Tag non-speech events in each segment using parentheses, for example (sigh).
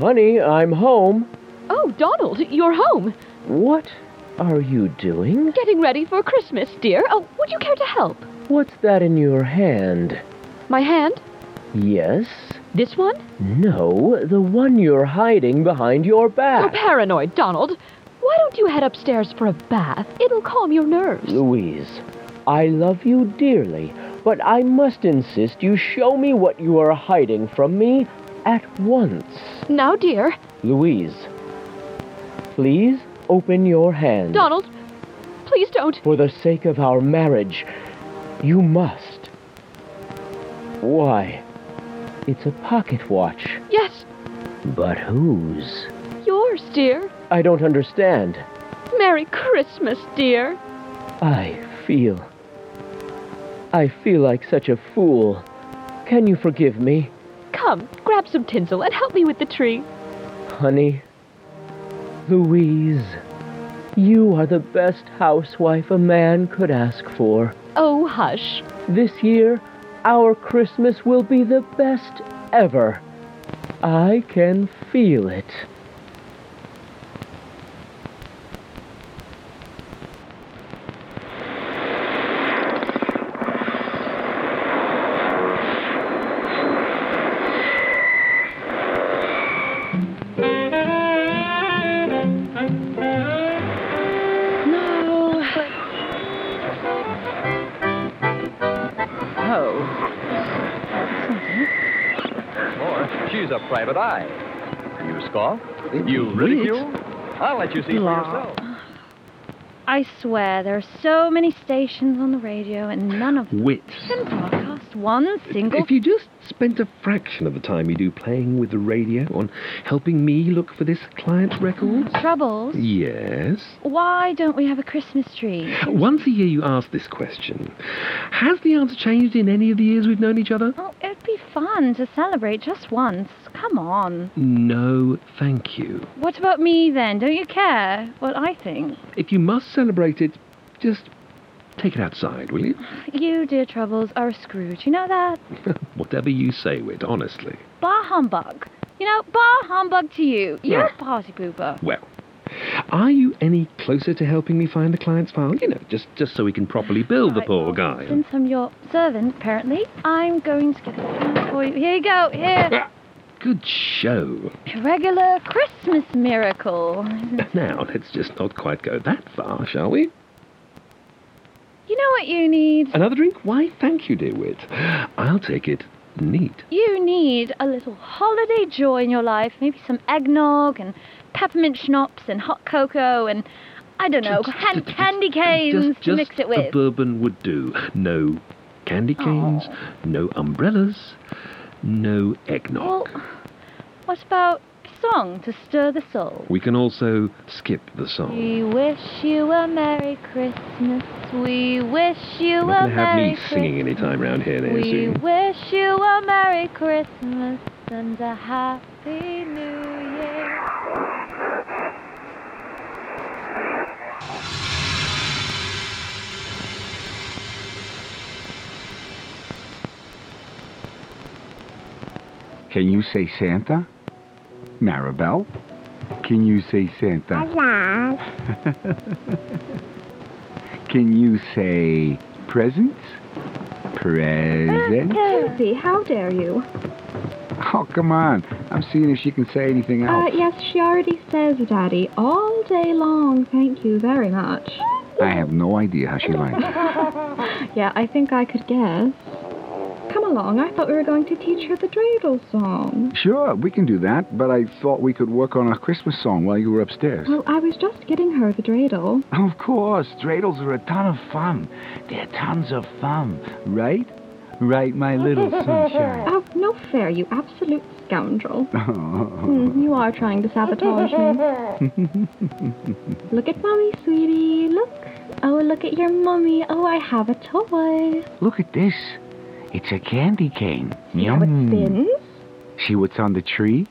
Honey, I'm home. Oh, Donald, you're home. What are you doing? Getting ready for Christmas, dear. Oh, would you care to help? What's that in your hand? My hand? Yes? This one? No, the one you're hiding behind your back. You're paranoid, Donald. Why don't you head upstairs for a bath? It'll calm your nerves. Louise, I love you dearly, but I must insist you show me what you are hiding from me at once. Now, dear. Louise, please open your hand. Donald, please don't. For the sake of our marriage, you must. Why? It's a pocket watch. Yes, But whose? yours, dear. I don't understand. Merry Christmas, dear. I feel. I feel like such a fool. Can you forgive me, Come, grab some tinsel and help me with the tree. honey? Louise, you are the best housewife a man could ask for. Oh, hush. This year, our Christmas will be the best ever. I can feel it. Oh. Or she's a private eye. You scoff? You ridicule? I'll let you see for yourself. I swear, there are so many stations on the radio, and none of them Wit. can broadcast one single. If you just spent a fraction of the time you do playing with the radio on helping me look for this client's records. Troubles. Yes. Why don't we have a Christmas tree? Once a year you ask this question. Has the answer changed in any of the years we've known each other? Oh, it'd be fun to celebrate just once. Come on. No, thank you. What about me then? Don't you care what I think? If you must celebrate it, just take it outside, will you? You, dear Troubles, are a Scrooge. You know that? (laughs) Whatever you say, Wit, honestly. Bar humbug. You know, bar humbug to you. You're a party pooper. Well, are you any closer to helping me find the client's file? You know, just just so we can properly bill the Right, poor well, guy. Since I'm your servant, apparently, I'm going to get the plan for you. Here you go. Here. Ah, good show. Regular Christmas miracle. (laughs) Now, let's just not quite go that far, shall we? Know what you need? Another drink? Why, thank you, dear Wit. I'll take it neat. You need a little holiday joy in your life. Maybe some eggnog and peppermint schnapps and hot cocoa and I don't know, hand, (laughs) candy canes Just, to mix it with. bourbon would do. No candy canes, no umbrellas, no eggnog. Well, what about a song to stir the soul? We can also skip the song. We wish you a Merry Christmas. We wish you You're a not going have Merry me singing any time round here now We soon. wish you a Merry Christmas and a Happy New Year. Can you say Santa? Maribel? Can you say Santa? (laughs) Can you say presents? Presents? Sophie, how dare you? Oh, come on. I'm seeing if she can say anything Uh, else. yes, she already says, Daddy, all day long. Thank you very much. I have no idea how she likes it. (laughs) Yeah, I think I could guess. Along, I thought we were going to teach her the dreidel song. Sure, we can do that, but I thought we could work on a Christmas song while you were upstairs. Well, I was just getting her the dreidel. Of course, dreidels are a ton of fun. They're tons of fun, right? Right, my little (laughs) sunshine. Oh, no fair, you absolute scoundrel. (laughs) Hmm, you are trying to sabotage me. (laughs) Look at Mommy, sweetie. Look. Oh, look at your mummy. Oh, I have a toy. Look at this. It's a candy cane. See how it spins? See what's on the tree?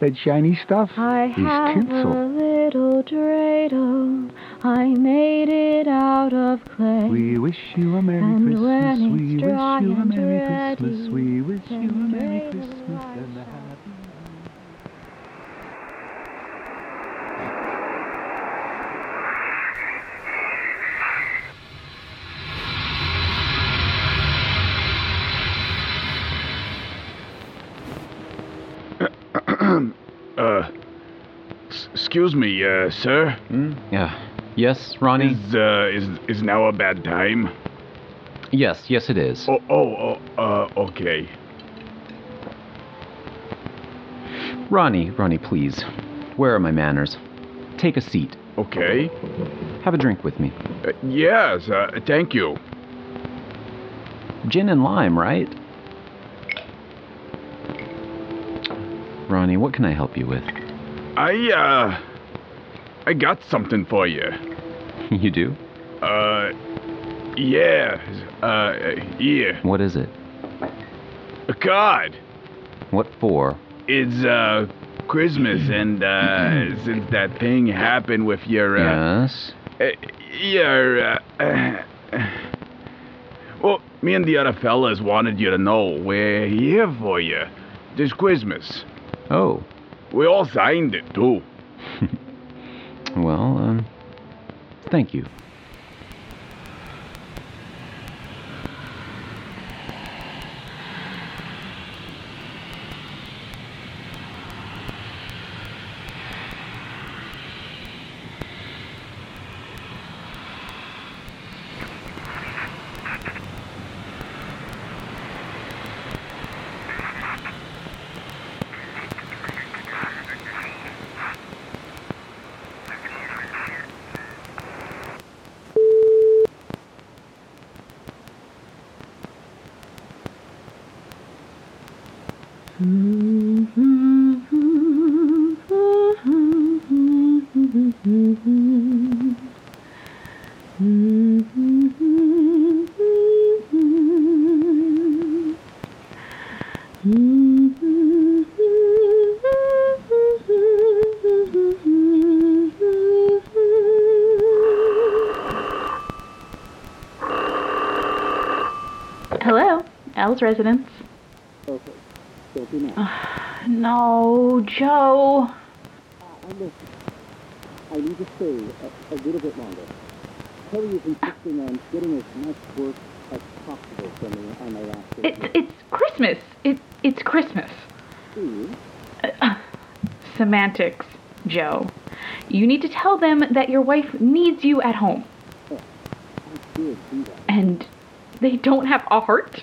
That shiny stuff? I is have a little dreidel. I made it out of clay. We wish you a Merry And Christmas. when We wish you a Merry ready, Christmas. We wish you a Merry Christmas excuse me, uh, sir. Yeah. Yes, Ronnie? Is, uh, is, is now a bad time? Yes, yes, it is. Oh, oh, oh uh, okay. Ronnie, Ronnie, please. Where are my manners? Take a seat. Okay. Have a drink with me. Uh, yes, uh, thank you. Gin and lime, right? Ronnie, what can I help you with? I, uh, I got something for you. (laughs) you do? Uh, yeah, uh, here. What is it? A card. What for? It's, uh, Christmas, and, uh, (clears throat) since that thing happened with your, uh, Yes? uh, your, uh, well, me and the other fellas wanted you to know we're here for you this Christmas. Oh, We all signed it, too. (laughs) well, um, thank you. Hello, Al's residence. (sighs) no, Joe. I need to stay a, a little bit longer. Kelly is insisting on getting as much work as possible from me on my last day. It's it's Christmas. It it's Christmas. Hmm? Steve, (sighs) Semantics, Joe. You need to tell them that your wife needs you at home, oh, that. and they don't have a heart.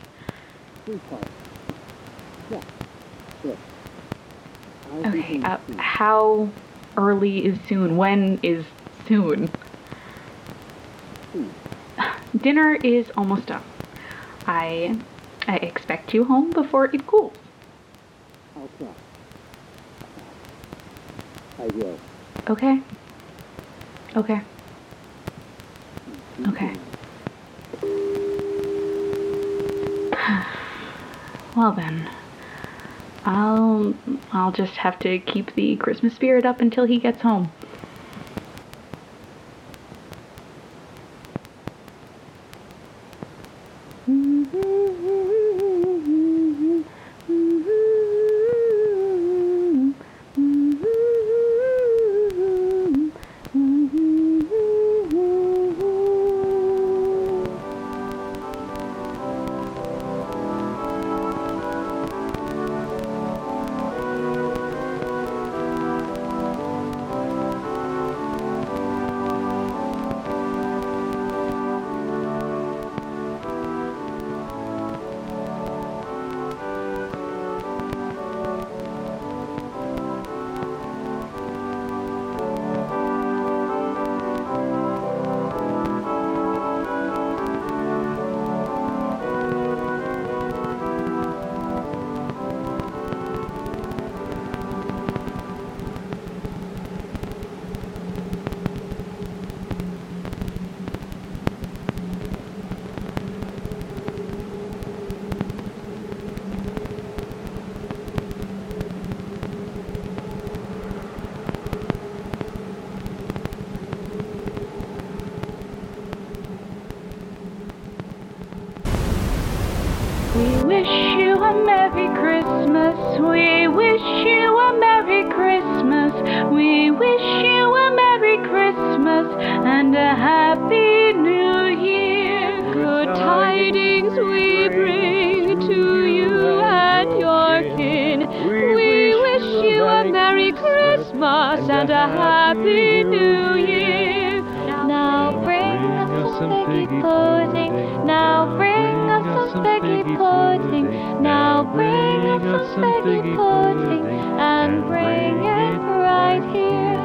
Sweetheart. Yeah, sure. Okay, uh, how early is soon? When is soon? Soon. Dinner is almost done. I I expect you home before it cools. I'll. I will. Okay. Okay. Okay. (sighs) (sighs) Well then, I'll I'll just have to keep the Christmas spirit up until he gets home. A Merry Christmas. We wish some figgy pudding. And bring it right here.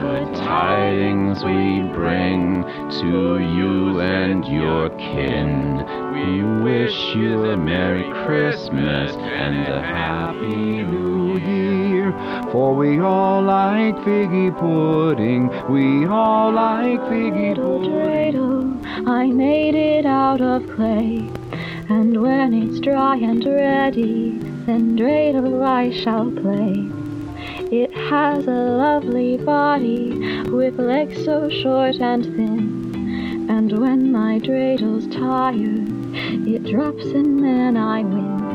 Good tidings we bring to you and your kin. We wish you a Merry Christmas and a Happy New Year. For we all like figgy pudding. We all like figgy pudding. dreidel, I made it out of clay. And when it's dry and ready, dreidel I shall play. It has a lovely body with legs so short and thin. And when my dreidel's tired, it drops and then I win.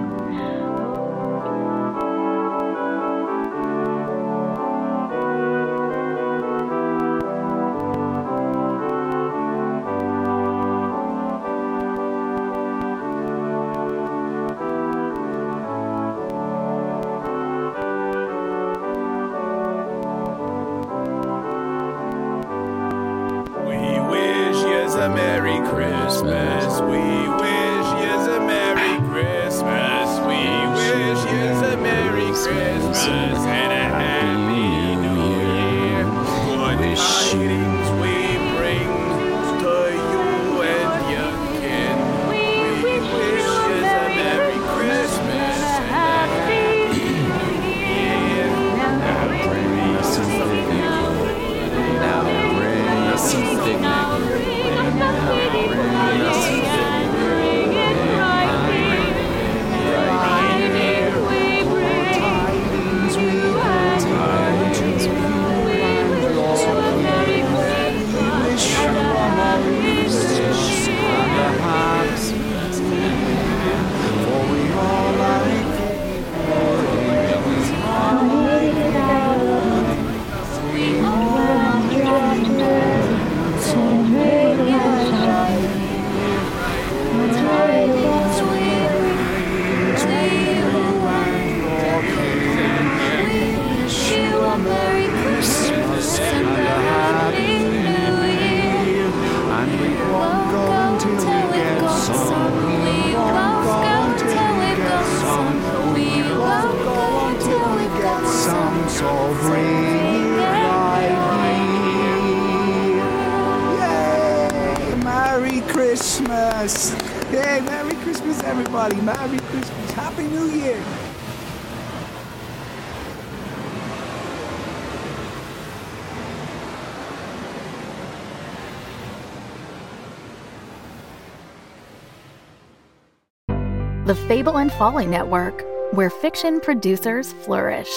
Christmas! Yay! Merry Christmas, everybody! Merry Christmas! Happy New Year! The Fable and Folly Network, where fiction producers flourish.